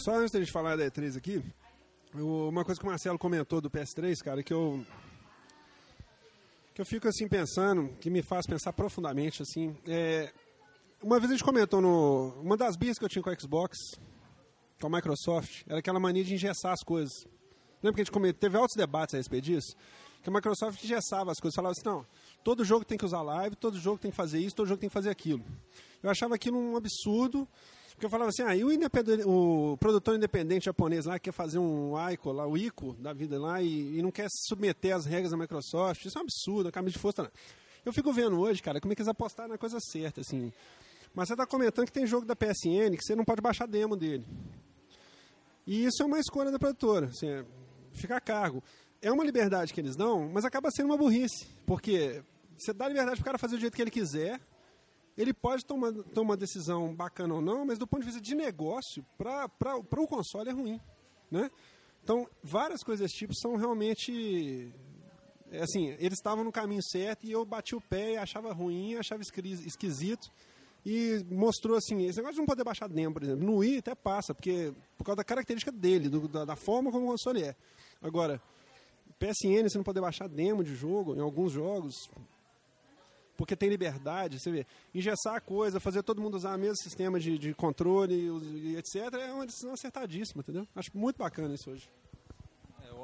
só antes da gente falar da E3 aqui, uma coisa que o Marcelo comentou do PS3, cara, que eu que eu fico assim pensando, que me faz pensar profundamente assim, é, uma vez a gente comentou no uma das bias que eu tinha com a Xbox, com a Microsoft, era aquela mania de engessar as coisas. Lembra que a gente comentou, teve altos debates a respeito disso? Que a Microsoft engessava as coisas, falava assim, não, todo jogo tem que usar live, todo jogo tem que fazer isso, todo jogo tem que fazer aquilo. Eu achava aquilo um absurdo, porque eu falava assim, ah, e o, o produtor independente japonês lá que quer fazer um ICO lá, o ICO da vida lá, e, e não quer submeter às regras da Microsoft, isso é um absurdo, a camisa de força. Não. Eu fico vendo hoje, cara, como é que eles apostaram na coisa certa, assim. Mas você está comentando que tem jogo da PSN que você não pode baixar demo dele. E isso é uma escolha da produtora, assim, é, fica a cargo. É uma liberdade que eles dão, mas acaba sendo uma burrice, porque você dá liberdade para o cara fazer do jeito que ele quiser, ele pode tomar, tomar uma decisão bacana ou não, mas do ponto de vista de negócio, para o console é ruim. Né? Então, várias coisas desse tipo são realmente. é Assim, eles estavam no caminho certo e eu bati o pé e achava ruim, achava esqui- esquisito. E mostrou assim: esse negócio de não poder baixar demo, por exemplo. No Wii até passa, porque por causa da característica dele, do- da, da forma como o console é. Agora, PSN, você não poder baixar demo de jogo, em alguns jogos, porque tem liberdade, você vê, engessar a coisa, fazer todo mundo usar o mesmo sistema de, de controle e etc, é uma decisão acertadíssima, entendeu? Acho muito bacana isso hoje.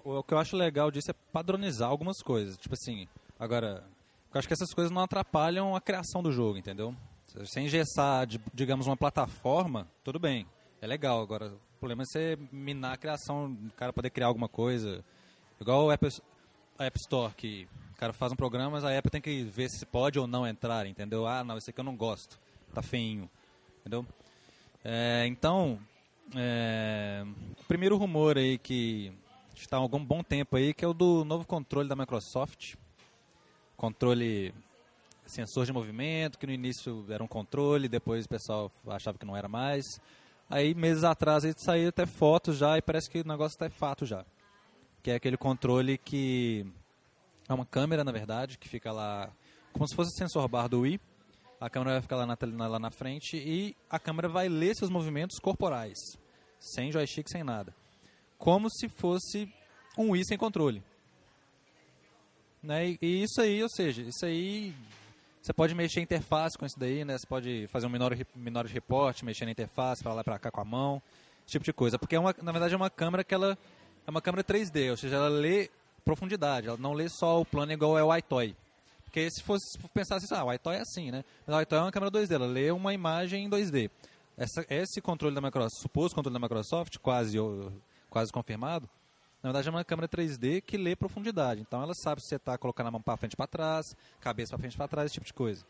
O, o que eu acho legal disso é padronizar algumas coisas. Tipo assim, agora, eu acho que essas coisas não atrapalham a criação do jogo, entendeu? Se engessar, digamos, uma plataforma, tudo bem, é legal. Agora, o problema é você minar a criação, o cara poder criar alguma coisa. Igual o App, App Store, que o cara faz um programa, mas a Apple tem que ver se pode ou não entrar, entendeu? Ah, não, esse aqui eu não gosto, tá feinho, entendeu? É, então, é, o primeiro rumor aí que está há algum bom tempo aí, que é o do novo controle da Microsoft. Controle sensor de movimento, que no início era um controle, depois o pessoal achava que não era mais. Aí, meses atrás, aí saiu até fotos já e parece que o negócio está é fato já. Que é aquele controle que é uma câmera, na verdade, que fica lá como se fosse sensor bar do Wii. A câmera vai ficar lá na, lá na frente e a câmera vai ler seus movimentos corporais, sem joystick, sem nada. Como se fosse um Wii sem controle. Né? E, e isso aí, ou seja, isso aí você pode mexer a interface com isso daí, né? Você pode fazer um Minority, minority report, mexer na interface, para lá para cá com a mão, esse tipo de coisa. Porque é uma, na verdade é uma câmera que ela é uma câmera 3D, ou seja, ela lê profundidade, ela não lê só o plano igual é o iToy. Porque se fosse se pensar assim, ah, o iToy é assim, né? Mas o iToy é uma câmera 2D, ela lê uma imagem em 2D. Essa, esse controle da Microsoft, suposto controle da Microsoft, quase, quase confirmado, na verdade é uma câmera 3D que lê profundidade. Então ela sabe se você está colocando a mão para frente para trás, cabeça para frente para trás, esse tipo de coisa.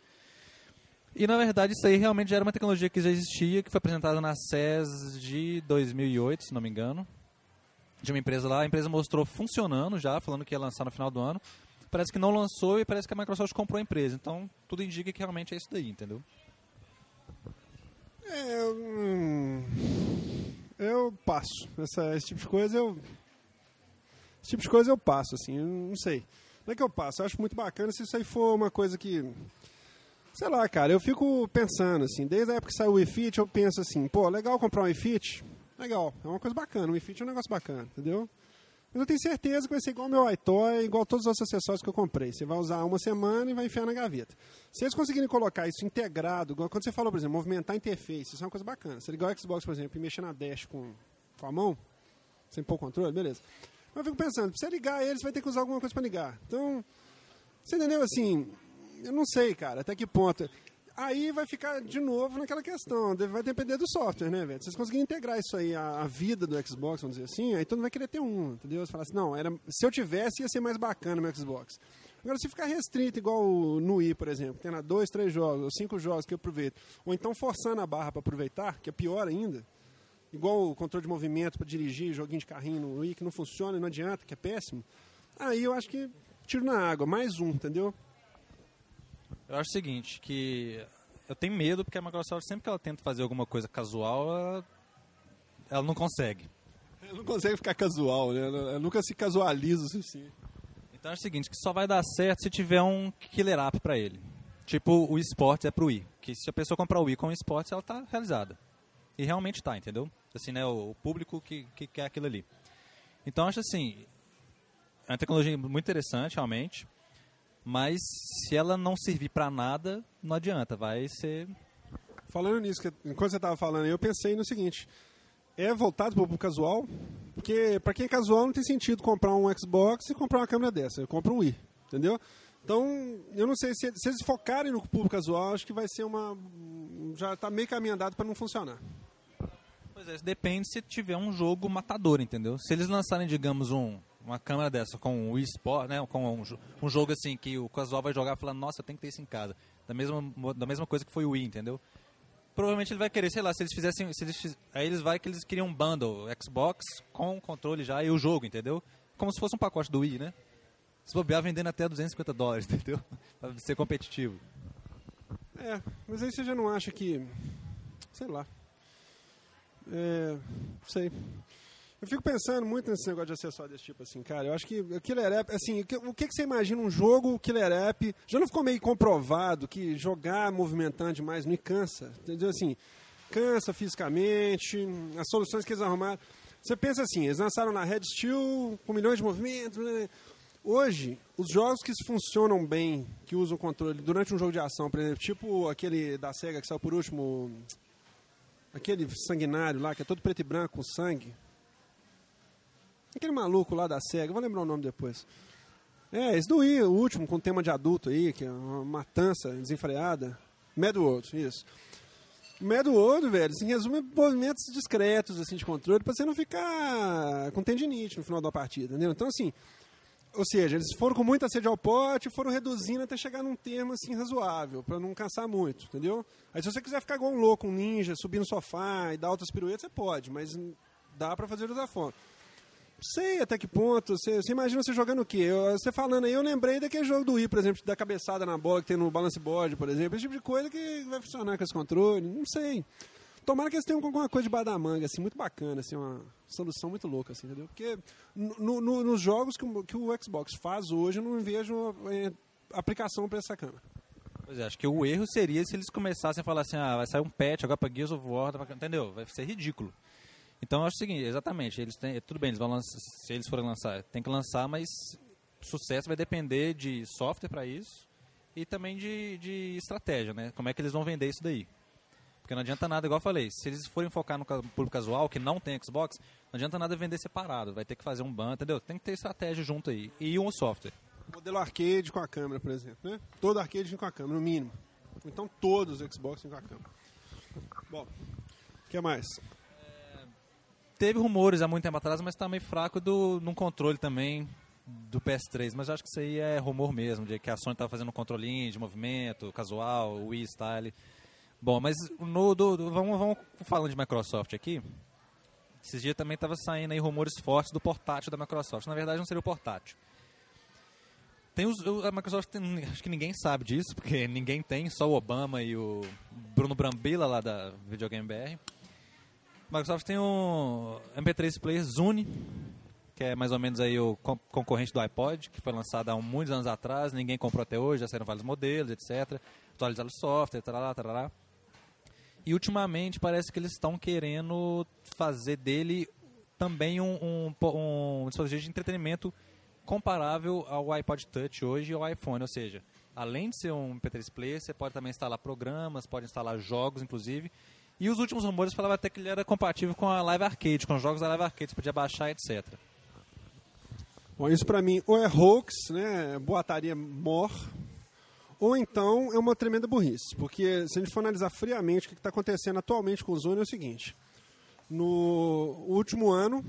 E na verdade isso aí realmente já era uma tecnologia que já existia, que foi apresentada na CES de 2008, se não me engano, de uma empresa lá. A empresa mostrou funcionando já, falando que ia lançar no final do ano. Parece que não lançou e parece que a Microsoft comprou a empresa. Então tudo indica que realmente é isso daí, entendeu? É, hum, eu passo. Essa, esse tipo de coisa eu. Esse tipo de coisa eu passo, assim, eu não sei. Não é que eu passo, eu acho muito bacana se isso aí for uma coisa que. Sei lá, cara, eu fico pensando, assim, desde a época que saiu o iFit, eu penso assim, pô, legal comprar um iFit? Legal, é uma coisa bacana, um iFit é um negócio bacana, entendeu? Mas eu tenho certeza que vai ser igual o meu iToy, igual todos os outros acessórios que eu comprei. Você vai usar uma semana e vai enfiar na gaveta. Se eles conseguirem colocar isso integrado, igual quando você falou, por exemplo, movimentar a interface, isso é uma coisa bacana. Você ligar o Xbox, por exemplo, e mexer na dash com, com a mão, sem pôr o controle, beleza. Mas eu fico pensando, pra você ligar ele, você vai ter que usar alguma coisa para ligar. Então, você entendeu? Assim, eu não sei, cara, até que ponto. Aí vai ficar de novo naquela questão, vai depender do software, né, velho? Se vocês conseguirem integrar isso aí à, à vida do Xbox, vamos dizer assim, aí todo mundo vai querer ter um, entendeu? Você fala assim, não, era, se eu tivesse ia ser mais bacana o meu Xbox. Agora, se ficar restrito, igual no Wii, por exemplo, lá dois, três jogos, ou cinco jogos que eu aproveito, ou então forçando a barra para aproveitar, que é pior ainda, igual o controle de movimento para dirigir, joguinho de carrinho no Wii, que não funciona e não adianta, que é péssimo, aí eu acho que tiro na água, mais um, entendeu? Eu acho o seguinte, que eu tenho medo porque a Microsoft sempre que ela tenta fazer alguma coisa casual, ela, ela não consegue. Não consegue ficar casual, né? Ela nunca se casualiza o suficiente. Então é o seguinte, que só vai dar certo se tiver um killer app pra ele. Tipo o esportes é pro Wii. Que se a pessoa comprar o Wii com o esportes, ela tá realizada. E realmente tá, entendeu? assim, né, o, o público que, que quer aquilo ali. Então, acho assim, é uma tecnologia muito interessante, realmente, mas se ela não servir para nada, não adianta, vai ser... Falando nisso, que, enquanto você estava falando, eu pensei no seguinte, é voltado para o público casual, porque para quem é casual não tem sentido comprar um Xbox e comprar uma câmera dessa, eu compro um Wii, entendeu? Então, eu não sei se, se eles focarem no público casual, acho que vai ser uma. Já está meio caminho andado para não funcionar. Pois é, depende se tiver um jogo matador, entendeu? Se eles lançarem, digamos, um, uma câmera dessa com o eSport, né, com um, um, jogo assim que o casual vai jogar falando, nossa, eu tenho que ter isso em casa. Da mesma, da mesma coisa que foi o Wii, entendeu? Provavelmente ele vai querer, sei lá, se eles fizessem. Se eles, aí eles vai que eles queriam um bundle, Xbox com controle já e o jogo, entendeu? Como se fosse um pacote do Wii, né? se bobear vendendo até 250 dólares, entendeu? Pra ser competitivo. É, mas aí você já não acha que. Sei lá. É. Sei. Eu fico pensando muito nesse negócio de acessório desse tipo, assim, cara. Eu acho que o Killer App, assim, o que, o que você imagina um jogo Killer App? Já não ficou meio comprovado que jogar movimentando demais me cansa? Entendeu? Assim, cansa fisicamente, as soluções que eles arrumaram. Você pensa assim, eles lançaram na Red Steel com milhões de movimentos. Né? Hoje, os jogos que funcionam bem, que usam o controle durante um jogo de ação, por exemplo, tipo aquele da SEGA que saiu por último, aquele sanguinário lá, que é todo preto e branco com sangue. Aquele maluco lá da SEGA, vou lembrar o nome depois. É, esse do Wii, o último, com tema de adulto aí, que é uma matança desenfreada. Mad World, isso. Mad World, velho, assim, resume movimentos discretos assim, de controle pra você não ficar com tendinite no final da partida, entendeu? Então, assim, ou seja, eles foram com muita sede ao pote foram reduzindo até chegar num termo assim razoável, para não cansar muito, entendeu? Aí se você quiser ficar igual um louco, um ninja, subir no sofá e dar outras piruetas, você pode, mas dá para fazer de outra forma. Sei até que ponto, você, você imagina você jogando o quê? Eu, você falando aí, eu lembrei daquele jogo do Wii, por exemplo, da cabeçada na bola que tem no balance board, por exemplo, esse tipo de coisa que vai funcionar com esse controle, não sei. Tomara que eles tenham alguma coisa de da manga, assim, muito bacana, assim, uma solução muito louca, assim, entendeu? Porque no, no, nos jogos que o, que o, Xbox faz hoje, eu não vejo é, aplicação para essa câmera. Pois é, acho que o erro seria se eles começassem a falar assim, ah, vai sair um patch agora para Gears of War, entendeu? Vai ser ridículo. Então eu acho o seguinte, exatamente, eles têm, tudo bem, eles vão lançar, se eles forem lançar, tem que lançar, mas sucesso vai depender de software para isso e também de, de estratégia, né? Como é que eles vão vender isso daí? Porque não adianta nada, igual eu falei, se eles forem focar no público casual, que não tem Xbox, não adianta nada vender separado. Vai ter que fazer um ban, entendeu? Tem que ter estratégia junto aí. E um software. Modelo arcade com a câmera, por exemplo, né? Todo arcade com a câmera, no mínimo. Então todos os Xbox com a câmera. Bom, o que mais? Teve rumores há muito tempo atrás, mas está meio fraco do, num controle também do PS3, mas acho que isso aí é rumor mesmo, de que a Sony estava fazendo um controlinho de movimento, casual, Wii Style. Bom, mas no, do, do, vamos, vamos falando de Microsoft aqui. Esses dias também estava saindo aí rumores fortes do portátil da Microsoft. Na verdade, não seria o portátil. Tem os, a Microsoft, tem, acho que ninguém sabe disso, porque ninguém tem, só o Obama e o Bruno Brambila lá da Videogame BR. Microsoft tem o MP3 Player Zune, que é mais ou menos aí o concorrente do iPod, que foi lançado há muitos anos atrás, ninguém comprou até hoje, já saíram vários modelos, etc. Atualizaram o software, tarará, tarará. E ultimamente parece que eles estão querendo fazer dele também um, um, um dispositivo de entretenimento comparável ao iPod Touch hoje e ao iPhone. Ou seja, além de ser um MP3 Player, você pode também instalar programas, pode instalar jogos, inclusive. E os últimos rumores falavam até que ele era compatível com a Live Arcade, com os jogos da Live Arcade, você podia baixar, etc. Bom, isso para mim ou é hoax, né, boataria mor, ou então é uma tremenda burrice, porque se a gente for analisar friamente o que está acontecendo atualmente com o Zune é o seguinte: no último ano,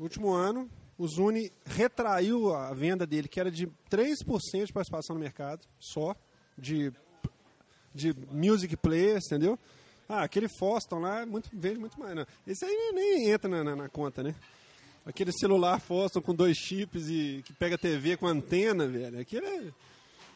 último ano, o Zune retraiu a venda dele, que era de 3% de participação no mercado, só, de, de music players, entendeu? Ah, aquele Foston lá muito, vende muito mais. Não. Né? Esse aí nem entra na, na, na conta, né? Aquele celular Foston com dois chips e que pega TV com antena, velho. Aquilo é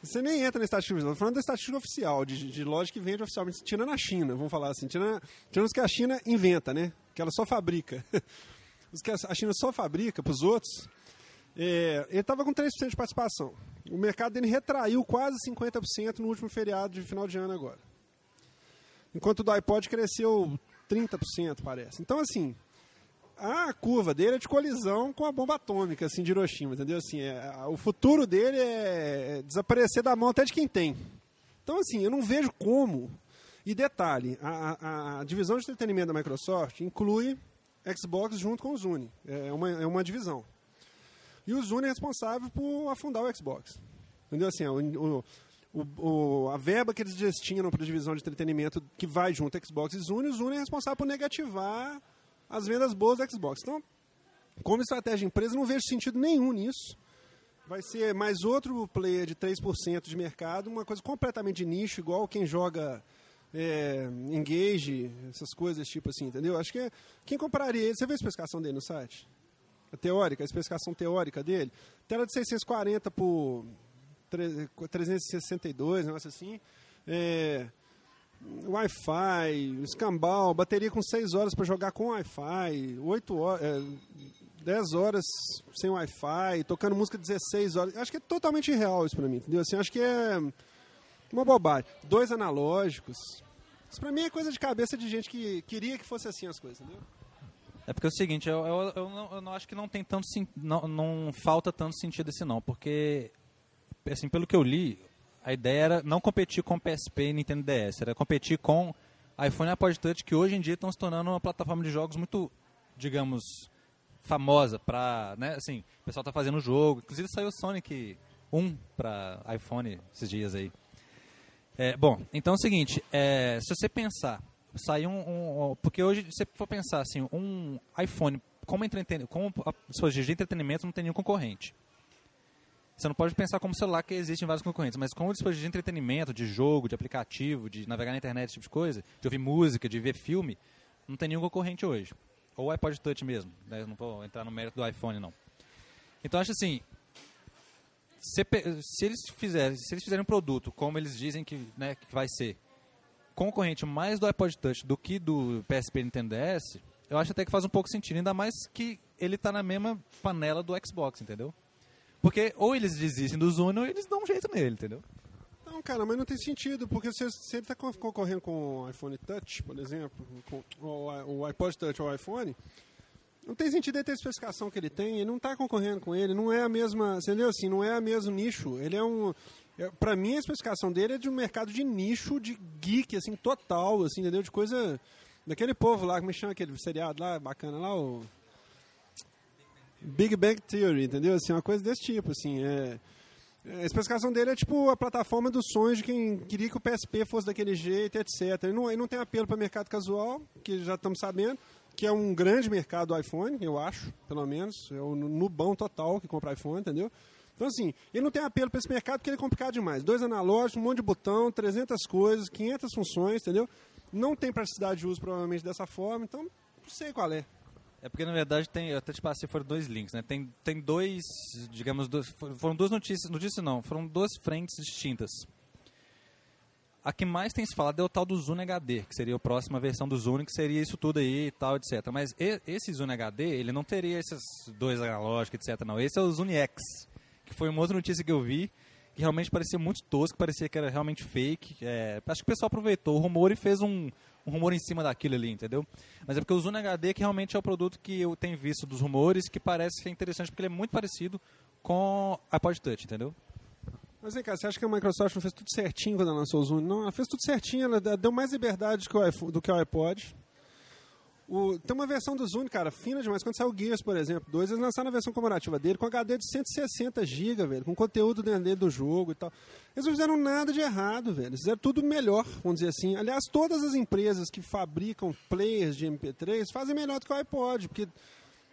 você nem entra na estatística. Estou falando da estatística oficial, de, de loja que vende oficialmente. Tira na China, vamos falar assim. Tira, tira os que a China inventa, né? Que ela só fabrica. os que a China só fabrica para os outros. É, ele estava com 3% de participação. O mercado dele retraiu quase 50% no último feriado de final de ano agora. Enquanto o do iPod cresceu 30%, parece. Então, assim, a curva dele é de colisão com a bomba atômica, assim, de Hiroshima, entendeu? Assim, é, o futuro dele é desaparecer da mão até de quem tem. Então, assim, eu não vejo como. E detalhe, a, a divisão de entretenimento da Microsoft inclui Xbox junto com o Zune. É uma, é uma divisão. E o Zune é responsável por afundar o Xbox. Entendeu? Assim, o, o, o, a verba que eles destinam para a divisão de entretenimento que vai junto Xbox e Zune, o Zune é responsável por negativar as vendas boas do Xbox. Então, como estratégia de empresa, não vejo sentido nenhum nisso. Vai ser mais outro player de 3% de mercado, uma coisa completamente de nicho, igual quem joga é, Engage, essas coisas tipo assim, entendeu? Acho que quem compraria ele, você vê a especificação dele no site? A teórica, a especificação teórica dele, tela de 640 por 362, negócio assim. É, Wi-Fi, escambau, bateria com 6 horas para jogar com Wi-Fi, 8 horas, é, 10 horas sem Wi-Fi, tocando música 16 horas. Acho que é totalmente irreal isso para mim, entendeu? Assim, acho que é uma bobagem. Dois analógicos. Isso para mim é coisa de cabeça de gente que queria que fosse assim as coisas, entendeu? É porque é o seguinte, eu, eu, eu, não, eu não, acho que não tem tanto não, não falta tanto sentido esse não, porque assim, pelo que eu li, a ideia era não competir com PSP e Nintendo DS, era competir com iPhone e iPod Touch, que hoje em dia estão se tornando uma plataforma de jogos muito, digamos, famosa para, né, assim, o pessoal está fazendo jogo, inclusive saiu o Sonic 1 para iPhone esses dias aí. É, bom, então é o seguinte, é, se você pensar, sair um, um, porque hoje se você for pensar assim, um iPhone como, entreten como de entretenimento não tem nenhum concorrente. Você não pode pensar como celular que existem vários concorrentes, mas como dispositivo de entretenimento, de jogo, de aplicativo, de navegar na internet, esse tipo de coisa, de ouvir música, de ver filme, não tem nenhum concorrente hoje. Ou o iPod Touch mesmo, né? não vou entrar no mérito do iPhone não. Então acho assim, se, se, eles fizerem, se eles fizerem um produto como eles dizem que, né, que vai ser, concorrente mais do iPod Touch do que do PSP Nintendo DS, eu acho até que faz um pouco sentido, ainda mais que ele está na mesma panela do Xbox, entendeu? Porque ou eles desistem do Zune ou eles dão um jeito nele, entendeu? Não, cara, mas não tem sentido, porque se, se ele está concorrendo com o iPhone Touch, por exemplo, com o, o iPod Touch ou o iPhone, não tem sentido ele ter a especificação que ele tem, ele não está concorrendo com ele, não é a mesma, entendeu? Assim, não é o mesmo nicho. Ele é um, é, para mim a especificação dele é de um mercado de nicho, de geek, assim, total, assim, entendeu? De coisa daquele povo lá, como chama aquele seriado lá, bacana lá, o Big Bang Theory, entendeu? Assim, uma coisa desse tipo, assim, é... A especificação dele é tipo a plataforma dos sonhos de quem queria que o PSP fosse daquele jeito, etc. Ele não, ele não tem apelo para mercado casual, que já estamos sabendo, que é um grande mercado do iPhone, eu acho, pelo menos. É o nubão total que compra iPhone, entendeu? Então, assim, ele não tem apelo para esse mercado porque ele é complicado demais. Dois analógicos, um monte de botão, 300 coisas, 500 funções, entendeu? Não tem praticidade de uso, provavelmente, dessa forma, então não sei qual é. É porque, na verdade, tem, eu até te passei, foram dois links, né? Tem, tem dois, digamos, dois, foram duas notícias, notícias não, foram duas frentes distintas. A que mais tem se falado é o tal do Zune HD, que seria a próxima versão do Zune, que seria isso tudo aí e tal, etc. Mas esse Zune HD, ele não teria esses dois analógicos, etc. Não, esse é o Zune X, que foi uma outra notícia que eu vi, que realmente parecia muito tosco, parecia que era realmente fake. É, acho que o pessoal aproveitou o rumor e fez um, um rumor em cima daquilo ali, entendeu? Mas é porque o Zune HD que realmente é o produto que eu tenho visto dos rumores, que parece ser interessante, porque ele é muito parecido com a iPod Touch, entendeu? Mas vem cá, você acha que a Microsoft não fez tudo certinho quando ela lançou o Zune? Não, ela fez tudo certinho, ela deu mais liberdade do que o, iPhone, do que o iPod. O, tem uma versão do Zune, cara, fina demais. Quando saiu o Gears, por exemplo, dois, eles lançaram a versão comemorativa dele com HD de 160 GB, velho, com conteúdo dentro dele do jogo e tal. Eles não fizeram nada de errado, velho. Eles fizeram tudo melhor, vamos dizer assim. Aliás, todas as empresas que fabricam players de MP3 fazem melhor do que o iPod, porque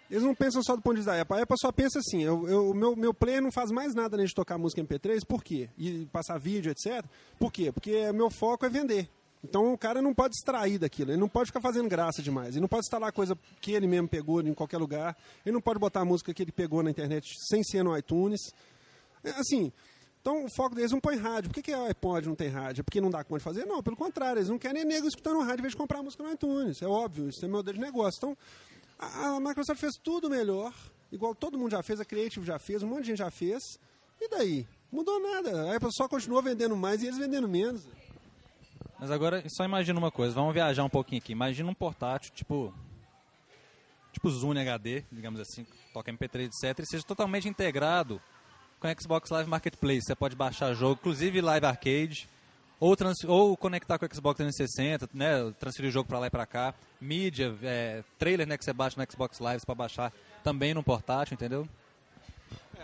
eles não pensam só do ponto de vista da Apple. A Apple só pensa assim, o meu, meu player não faz mais nada além de tocar música MP3, por quê? E passar vídeo, etc. Por quê? Porque meu foco é vender. Então o cara não pode extrair daquilo, ele não pode ficar fazendo graça demais, ele não pode instalar coisa que ele mesmo pegou em qualquer lugar, ele não pode botar a música que ele pegou na internet sem ser no iTunes. É, assim, então o foco deles não põe rádio. Por que, que o iPod não tem rádio? É porque não dá conta de fazer? Não, pelo contrário, eles não querem nego escutando rádio em vez de comprar música no iTunes. É óbvio, isso é meu de negócio. Então a, a Microsoft fez tudo melhor, igual todo mundo já fez, a Creative já fez, um monte de gente já fez. E daí? Mudou nada. A Apple só continuou vendendo mais e eles vendendo menos. Mas agora, só imagina uma coisa, vamos viajar um pouquinho aqui. Imagina um portátil, tipo. Tipo Zune HD, digamos assim, toca MP3, etc. E seja totalmente integrado com Xbox Live Marketplace. Você pode baixar jogo, inclusive Live Arcade, ou, ou conectar com o Xbox 360, né, transferir o jogo para lá e para cá. Mídia, é, trailer né, que você baixa no Xbox Live para baixar também no portátil, entendeu?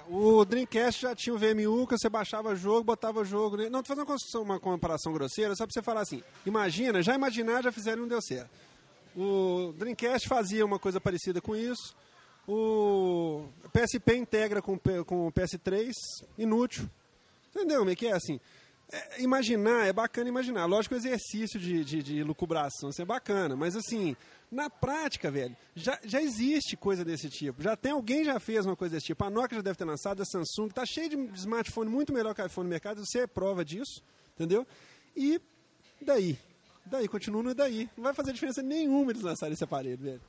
O Dreamcast já tinha o VMU, que você baixava jogo, botava jogo. Né? Não, tô fazendo uma, comparação grosseira, só pra você falar assim. Imagina, já imaginar, já fizeram e não deu certo. O Dreamcast fazia uma coisa parecida com isso. O PSP integra com, com o PS3, inútil. Entendeu como é que é assim? É, imaginar, é bacana imaginar. Lógico, o exercício de, de, de lucubração, isso é bacana. Mas assim, na prática, velho, já, já existe coisa desse tipo. Já tem alguém já fez uma coisa desse tipo. A Nokia já deve ter lançado, a Samsung está cheio de smartphone muito melhor que o iPhone no mercado. Você é prova disso, entendeu? E daí? Daí, continua no daí. Não vai fazer diferença nenhuma eles lançarem esse aparelho, velho.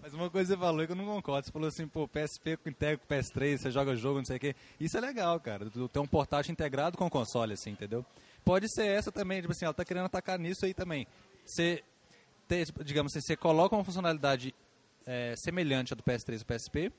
Mas uma coisa você falou que eu não concordo. Você falou assim, pô, PSP integra com PS3, você joga jogo, não sei o quê. Isso é legal, cara. Tem um portátil integrado com o console, assim, entendeu? Pode ser essa também, tipo assim, ela tá querendo atacar nisso aí também. Você ter, digamos assim, você coloca uma funcionalidade é, semelhante à do PS3 e PSP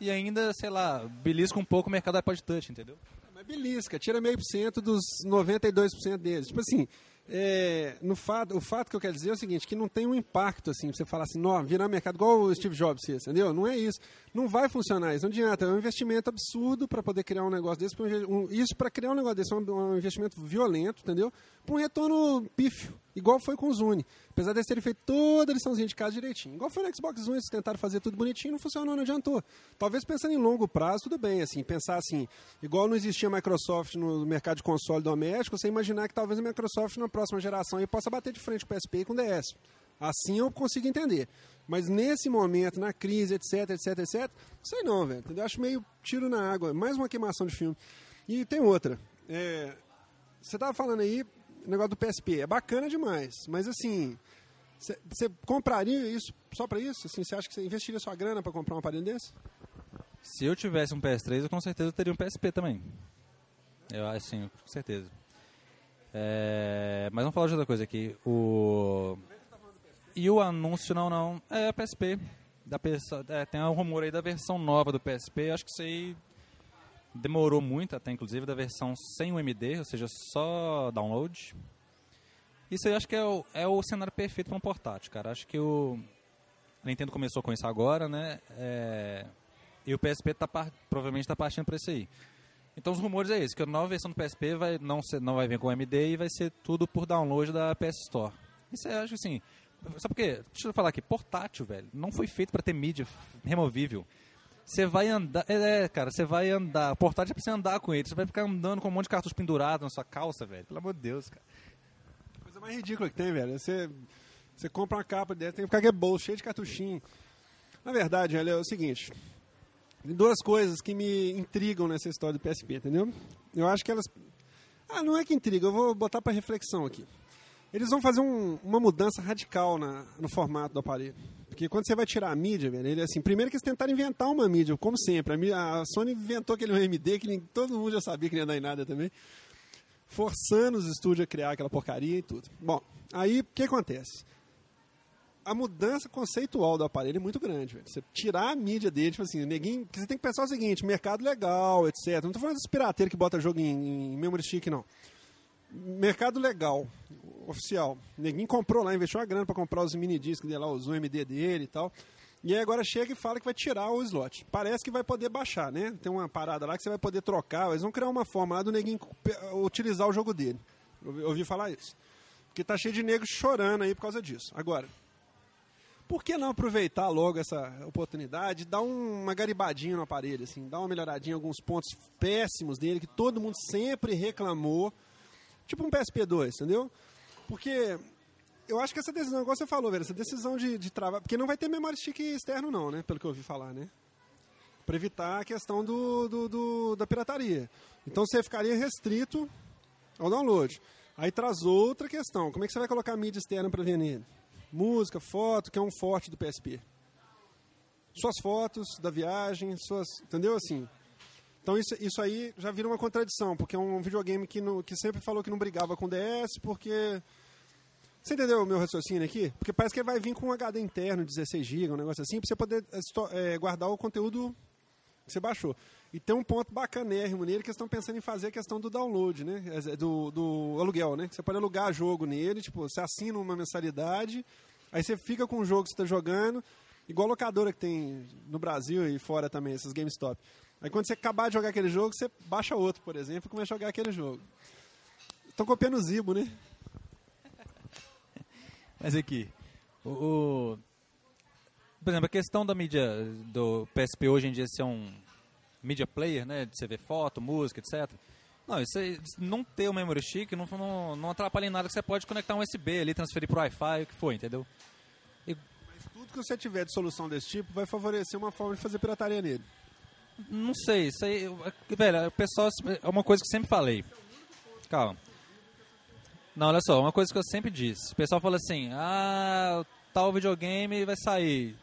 e ainda, sei lá, belisca um pouco o mercado iPod Touch, entendeu? Mas belisca, tira meio por cento dos 92% deles. Tipo assim, é, no fato, o fato que eu quero dizer é o seguinte, que não tem um impacto assim, você falar assim, virar mercado igual o Steve Jobs entendeu? Não é isso. Não vai funcionar isso, não adianta. É um investimento absurdo para poder criar um negócio desse. Um, isso para criar um negócio desse é um, um investimento violento, entendeu? Para um retorno pífio, igual foi com o Zune. Apesar de terem feito toda a liçãozinha de casa direitinho. Igual foi no Xbox One, eles tentaram fazer tudo bonitinho, não funcionou, não adiantou. Talvez pensando em longo prazo, tudo bem, assim, pensar assim, igual não existia Microsoft no mercado de console doméstico, você imaginar que talvez a Microsoft na próxima geração aí possa bater de frente com o PSP e com o DS. Assim eu consigo entender. Mas nesse momento, na crise, etc, etc, etc, sei não, velho. Entendeu? Acho meio tiro na água. Mais uma queimação de filme. E tem outra. É, você estava falando aí, negócio do PSP. É bacana demais. Mas assim, você compraria isso só para isso? Assim, você acha que você investiria sua grana para comprar um aparelho desse? Se eu tivesse um PS3, eu com certeza teria um PSP também. Eu acho sim, com certeza. É, mas vamos falar de outra coisa aqui. O e o anúncio, não, não, é a PSP. Da PS, é, tem um rumor aí da versão nova do PSP. Acho que isso aí demorou muito, até inclusive da versão sem o MD, ou seja, só download. Isso aí acho que é o, é o cenário perfeito para um portátil, cara. Acho que o Nintendo começou com isso agora, né? É, e o PSP tá, provavelmente está partindo para isso aí. Então os rumores é esse, que a nova versão do PSP vai, não, ser, não vai vir com MD e vai ser tudo por download da PS Store. Isso eu acho assim. Sabe por quê? Deixa eu falar aqui, portátil, velho, não foi feito para ter mídia removível. Você vai andar. É, cara, você vai andar. Portátil é pra você andar com ele. Você vai ficar andando com um monte de cartucho pendurado na sua calça, velho. Pelo amor de Deus, cara mais ridícula que tem, velho. Você, você compra uma capa dessa, tem que ficar com bolso cheio de cartuchinho. Na verdade, velho, é o seguinte. Tem duas coisas que me intrigam nessa história do PSP, entendeu? Eu acho que elas. Ah, não é que intriga, eu vou botar para reflexão aqui. Eles vão fazer um, uma mudança radical na, no formato do aparelho. Porque quando você vai tirar a mídia, velho, ele assim, primeiro que eles tentaram inventar uma mídia, como sempre. A, a Sony inventou aquele MD que nem, todo mundo já sabia que não ia dar em nada também forçando os estúdios a criar aquela porcaria e tudo. Bom, aí o que acontece? A mudança conceitual do aparelho é muito grande, velho. Você tirar a mídia dele, tipo assim, neguinho, você tem que pensar o seguinte, mercado legal, etc. Não estou falando dos pirateiros que bota jogo em, em memory stick, não. Mercado legal, oficial. Neguinho comprou lá, investiu uma grana para comprar os mini discos dele lá, os UMD dele e tal. E aí agora chega e fala que vai tirar o slot. Parece que vai poder baixar, né? Tem uma parada lá que você vai poder trocar. Eles vão criar uma forma lá do neguinho utilizar o jogo dele. Eu ouvi falar isso. Porque tá cheio de negros chorando aí por causa disso. Agora, por que não aproveitar logo essa oportunidade, dar uma garibadinha no aparelho, assim, dar uma melhoradinha em alguns pontos péssimos dele que todo mundo sempre reclamou, tipo um PSP2, entendeu? Porque eu acho que essa decisão, igual você falou, velho, essa decisão de, de travar. Porque não vai ter memória stick externo, não, né? Pelo que eu ouvi falar, né? Para evitar a questão do, do, do, da pirataria. Então você ficaria restrito ao download. Aí traz outra questão: como é que você vai colocar mídia externa para nele? Música, foto, que é um forte do PSP. Suas fotos da viagem, suas. Entendeu assim? Então isso, isso aí já vira uma contradição, porque é um videogame que, no, que sempre falou que não brigava com DS, porque Você entendeu o meu raciocínio aqui? Porque parece que ele vai vir com um HD interno, 16 GB, um negócio assim, para você poder é, guardar o conteúdo que você baixou. E tem um ponto bacanérrimo nele que eles estão pensando em fazer a questão do download, né? Do, do aluguel, né? Você pode alugar jogo nele, tipo, você assina uma mensalidade, aí você fica com o jogo que você está jogando, igual locadora que tem no Brasil e fora também, esses GameStop. Aí quando você acabar de jogar aquele jogo, você baixa outro, por exemplo, e começa a jogar aquele jogo. Estão copiando o Zibo, né? Mas aqui, o, o, por exemplo, a questão da mídia do PSP hoje em dia ser um media player, né, de você ver foto, música, etc. Não, isso não ter o memory stick não, não, não atrapalha em nada que você pode conectar um USB ali, transferir para o Wi-Fi, o que for, entendeu? E... Mas tudo que você tiver de solução desse tipo vai favorecer uma forma de fazer pirataria nele. Não sei, isso aí, velho, o pessoal, é uma coisa que eu sempre falei. Calma. Não, olha só, uma coisa que eu sempre disse. O pessoal fala assim, ah, tal videogame vai sair.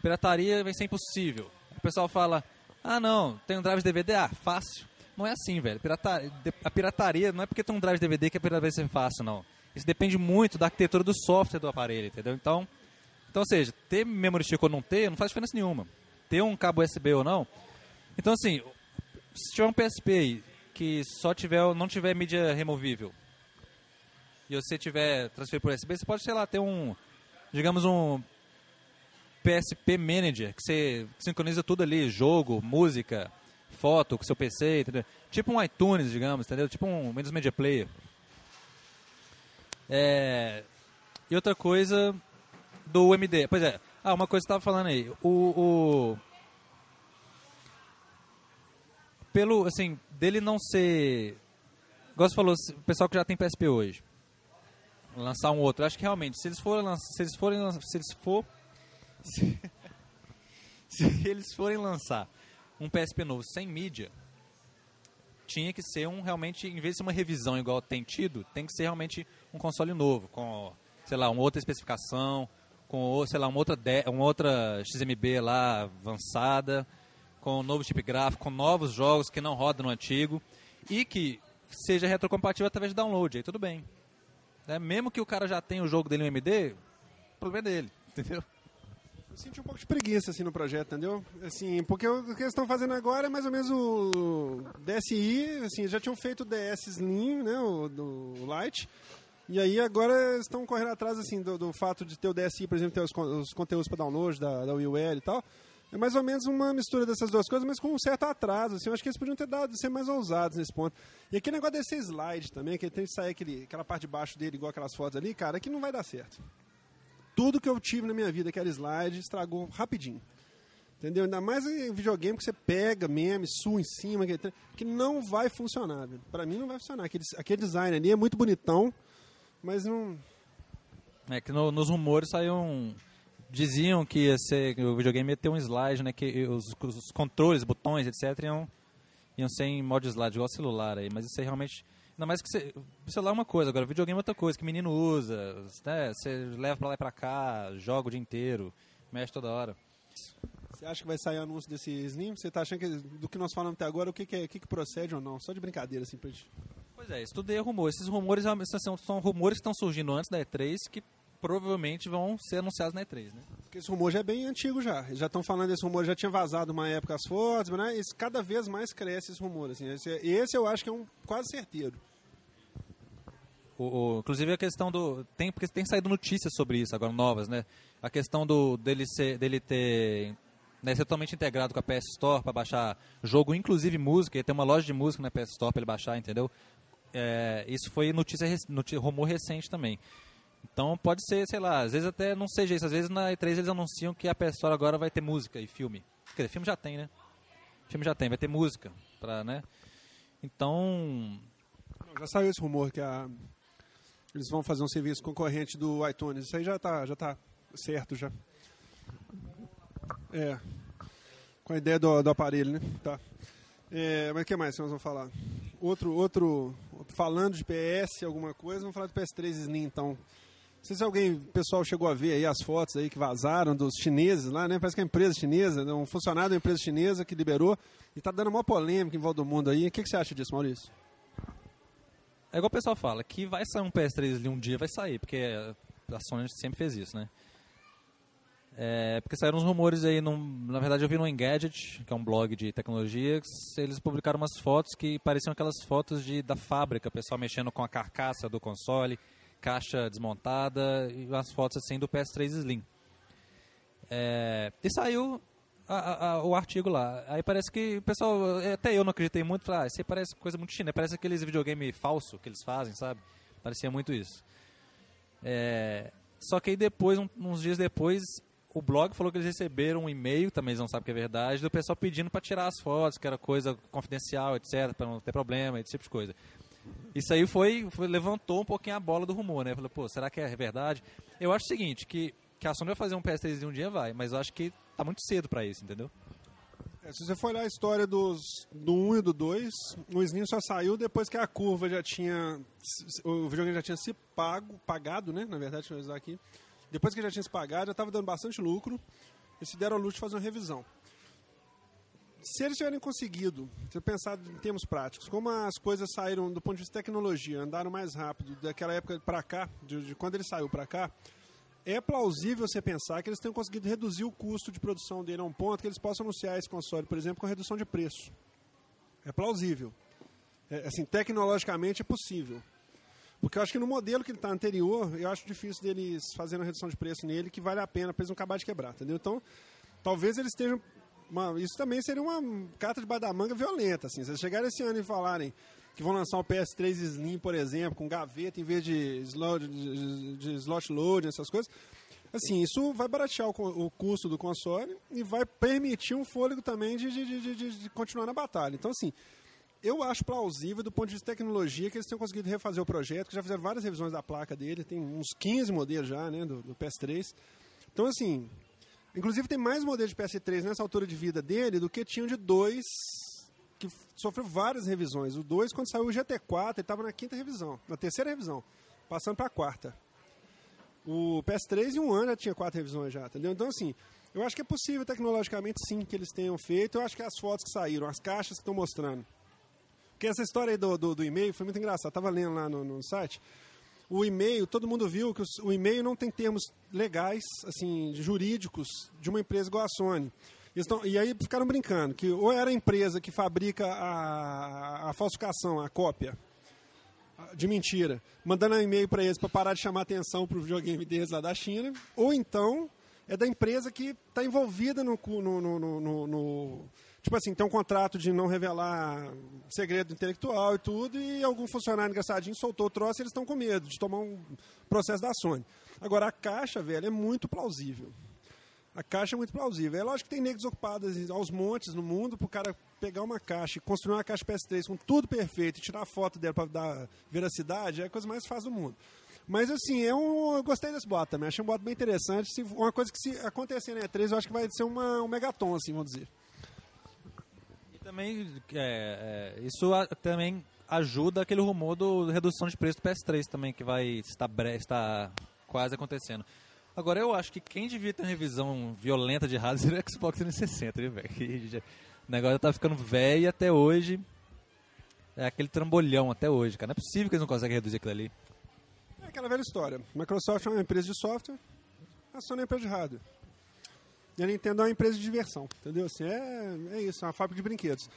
Pirataria vai ser impossível. O pessoal fala, ah não, tem um drive de DVD? Ah, fácil. Não é assim, velho. Pirataria, a pirataria não é porque tem um drive de DVD que a pirataria vai ser fácil, não. Isso depende muito da arquitetura do software do aparelho, entendeu? Então, então ou seja, ter memory stick ou não ter, não faz diferença nenhuma. Ter um cabo USB ou não. Então, assim, se tiver um PSP que só tiver, não tiver mídia removível, e você tiver transferir por USB, você pode, sei lá, ter um, digamos, um PSP Manager, que você sincroniza tudo ali, jogo, música, foto com seu PC, entendeu? Tipo um iTunes, digamos, entendeu? Tipo um Windows Media Player. É... E outra coisa do UMD. Pois é, ah, uma coisa que você estava falando aí. O, o, Pelo, assim, dele não ser... Você falou, o pessoal que já tem PSP hoje lançar um outro. Acho que realmente, se eles forem se eles forem se eles for se, se eles forem lançar um PSP novo sem mídia, tinha que ser um realmente, em vez de ser uma revisão igual tem tido, tem que ser realmente um console novo, com, sei lá, uma outra especificação, com, sei lá, uma outra, uma outra XMB lá avançada, com um novo chip gráfico, com novos jogos que não rodam no antigo e que seja retrocompatível através de download, aí tudo bem. Né? Mesmo que o cara já tenha o jogo dele no MD, o problema é dele, entendeu? Eu senti um pouco de preguiça assim no projeto, entendeu? Assim, porque o que eles estão fazendo agora é mais ou menos o DSi, assim, já tinham feito o DS Slim, né, o do Lite. E aí agora estão correndo atrás assim do, do, fato de ter o DSi, por exemplo, ter os, os conteúdos para download da, da WiiWare e tal. É mais ou menos uma mistura dessas duas coisas, mas com um certo atraso. Assim, eu acho que eles podiam ter dado, ser mais ousados nesse ponto. E aquele negócio desse slide também, que tem que sair aquele, aquela parte de baixo dele, igual aquelas fotos ali, cara, que não vai dar certo. Tudo que eu tive na minha vida, que era slide, estragou rapidinho. Entendeu? Ainda mais em videogame que você pega meme, sua em cima, que, não vai funcionar, velho. Pra mim não vai funcionar. Aquele, aquele design ali é muito bonitão, mas não. É que no, nos rumores saiu um diziam que ia ser, o videogame ia ter um slide, né? Que os, os controles, botões, etc. iam, iam ser em modo slide, igual celular aí. Mas isso aí realmente. Ainda mais que você, o celular é uma coisa, agora videogame é outra coisa, que menino usa, né? Você leva pra lá e pra cá, joga o dia inteiro, mexe toda hora. Você acha que vai sair anúncio desse Slim? Você tá achando que do que nós falamos até agora, o que, que, é, que, que procede ou não? Só de brincadeira, assim, pra gente. Pois é, isso tudo é rumor. Esses rumores são, são rumores que estão surgindo antes da E3 que provavelmente vão ser anunciados na E3, né? Porque esse rumor já é bem antigo já. Eles já estão falando desse rumor, já tinha vazado uma época as fotos, né? Esse, cada vez mais cresce esse rumor. Assim. Esse, esse eu acho que é um quase certeiro. O, o, inclusive a questão do. Tem, porque tem saído notícias sobre isso agora, novas, né? A questão do, dele, ser, dele ter. Né, ser totalmente integrado com a PS Store para baixar jogo, inclusive música, e tem uma loja de música na PS Store para ele baixar, entendeu? É, isso foi notícia, notícia, rumor recente também. Então pode ser, sei lá, às vezes até não seja isso. Às vezes na E3 eles anunciam que a pessoa agora vai ter música e filme. Quer dizer, filme já tem, né? Filme já tem, vai ter música. Pra, né? Então. Já saiu esse rumor que a... eles vão fazer um serviço concorrente do iTunes. Isso aí já tá, já tá certo já. É. Com a ideia do, do aparelho, né? Tá. É, mas o que mais nós vamos falar? Outro, outro, falando de PS, alguma coisa, vamos falar do PS3 Slim, então. Não sei se alguém, pessoal chegou a ver aí as fotos aí que vazaram dos chineses lá, né? Parece que é uma empresa chinesa, né? um funcionário da empresa chinesa que liberou e está dando uma polêmica em volta do mundo aí. O que, que você acha disso, Maurício? é igual o pessoal fala, que vai sair um PS3 ali um dia, vai sair, porque a Sony sempre fez isso, né? É, porque saíram uns rumores aí, num, na verdade eu vi no Engadget, que é um blog de tecnologia, eles publicaram umas fotos que pareciam aquelas fotos de, da fábrica, o pessoal mexendo com a carcaça do console, caixa desmontada, e umas fotos assim do PS3 Slim. É, e saiu a, a, o artigo lá. Aí parece que o pessoal, até eu não acreditei muito, falei, ah, isso aí parece coisa muito chinesa, parece aqueles videogame falso que eles fazem, sabe? Parecia muito isso. É, só que aí depois, um, uns dias depois, o blog falou que eles receberam um e-mail, também eles não sabem que é verdade, do pessoal pedindo para tirar as fotos, que era coisa confidencial, etc, para não ter problema, esse tipo de coisa. Isso aí foi, foi, levantou um pouquinho a bola do rumor, né? Falei, pô, será que é verdade? Eu acho o seguinte, que, que a Sony vai fazer um PS3 um dia, vai, mas eu acho que tá muito cedo para isso, entendeu? É, se você for olhar a história dos, do 1 e do 2, o Slim só saiu depois que a curva já tinha. O videogame já tinha se pago, pagado, né? Na verdade, deixa eu usar aqui depois que já tinha se pagado, já estava dando bastante lucro e se deram ao luxo de fazer uma revisão. Se eles tiverem conseguido, se pensar em termos práticos, como as coisas saíram do ponto de vista de tecnologia, andaram mais rápido daquela época para cá, de, de, quando ele saiu para cá, é plausível você pensar que eles tenham conseguido reduzir o custo de produção dele a um ponto que eles possam anunciar esse console, por exemplo, com redução de preço. É plausível. É, assim, tecnologicamente é possível. Porque eu acho que no modelo que ele está anterior, eu acho difícil deles fazerem uma redução de preço nele que vale a pena para eles não acabar de quebrar, entendeu? Então, talvez eles estejam. Uma, isso também seria uma carta de badamanga violenta, assim. Se eles chegarem esse ano e falarem que vão lançar o PS3 Slim, por exemplo, com gaveta em vez de slot, de, de slot loading, essas coisas. Assim, isso vai baratear o, o, custo do console e vai permitir um fôlego também de, de, de, de continuar na batalha. Então, assim, eu acho plausível, do ponto de vista de tecnologia, que eles tenham conseguido refazer o projeto, que já fizeram várias revisões da placa dele, tem uns 15 modelos já, né, do, do PS3. Então, assim, inclusive tem mais modelos de PS3 nessa altura de vida dele do que tinham de dois que sofreu várias revisões. O 2, quando saiu o GT4, ele estava na quinta revisão, na terceira revisão, passando para a quarta. O PS3 em um ano já tinha quatro revisões já, entendeu? Então, assim, eu acho que é possível tecnologicamente sim que eles tenham feito. Eu acho que as fotos que saíram, as caixas que estão mostrando, porque essa história aí do, do, do e-mail foi muito engraçada. Estava lendo lá no, no, site. O e-mail, todo mundo viu que o e-mail não tem termos legais, assim, jurídicos de uma empresa igual a Sony. Estão, e aí ficaram brincando que ou era a empresa que fabrica a, a falsificação, a cópia de mentira, mandando um e-mail para eles para parar de chamar atenção para o videogame deles lá da China, ou então é da empresa que está envolvida no, no, no, no tipo assim, tem um contrato de não revelar segredo intelectual e tudo, e algum funcionário engraçadinho soltou o troço e eles estão com medo de tomar um processo da Sony. Agora, a caixa, velho, é muito plausível. A caixa é muito plausível. É lógico que tem negros ocupados aos montes no mundo para o cara pegar uma caixa e construir uma caixa PS3 com tudo perfeito e tirar foto dela para dar veracidade, é a coisa mais fácil do mundo. Mas assim, é eu gostei desse boato também. Achei um boato bem interessante. Se, uma coisa que se acontecer na E3, eu acho que vai ser uma, um megaton, assim, vamos dizer também é, é, isso a, também ajuda aquele rumor do redução de preço do PS3 também que vai estar breve, está quase acontecendo. Agora eu acho que quem devia ter uma revisão violenta de hardware é o Xbox 360, viu, velho? O negócio tá ficando velho até hoje. É aquele trambolhão até hoje, cara. Não é possível que eles não conseguem reduzir aquilo ali. É aquela velha história. Microsoft é uma empresa de software, a Sony é uma empresa de hardware. E a Nintendo é uma empresa de diversão, entendeu? Assim, é, é isso, é uma fábrica de brinquedos.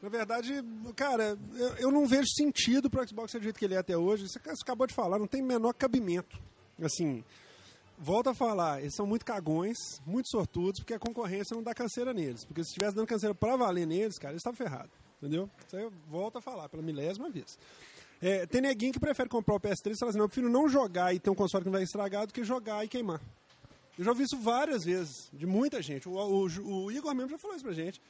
Na verdade, cara, eu, eu não vejo sentido para o Xbox ser do jeito que ele é até hoje. Você acabou de falar, não tem menor cabimento. Assim, volta a falar, eles são muito cagões, muito sortudos, porque a concorrência não dá canseira neles. Porque se estivesse dando canseira para valer neles, cara, eles estavam ferrados. Entendeu? Isso aí eu volto a falar pela milésima vez. É, tem neguinho que prefere comprar o PS3 e fala assim, não, eu prefiro não jogar e ter um console que não vai estragar do que jogar e queimar. Eu já ouvi isso várias vezes, de muita gente. O, o, o Igor mesmo já falou isso pra gente.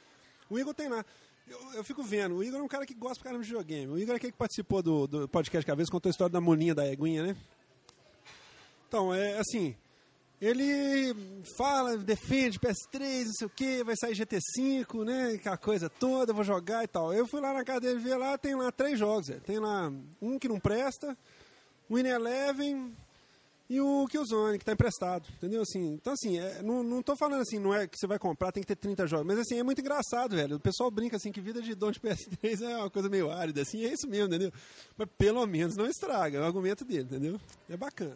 O Igor tem lá. Eu, eu, fico vendo, o Igor é um cara que gosta pra caramba de videogame. O Igor é aquele que participou do, do podcast que a vez contou a história da molinha da eguinha, né? Então, é assim, ele fala, defende PS3, não sei o que, vai sair GT5, né? Aquela coisa toda, vou jogar e tal. Eu fui lá na casa dele ver lá, tem lá três jogos. Tem lá um que não presta, Win Eleven, e o Killzone, que está emprestado, entendeu? Assim, então, assim, é, não, não tô falando assim, não é que você vai comprar, tem que ter 30 jogos, mas, assim, é muito engraçado, velho. O pessoal brinca, assim, que vida de dono de PS3 é uma coisa meio árida, assim, é isso mesmo, entendeu? Mas, pelo menos, não estraga, é o argumento dele, entendeu? É bacana.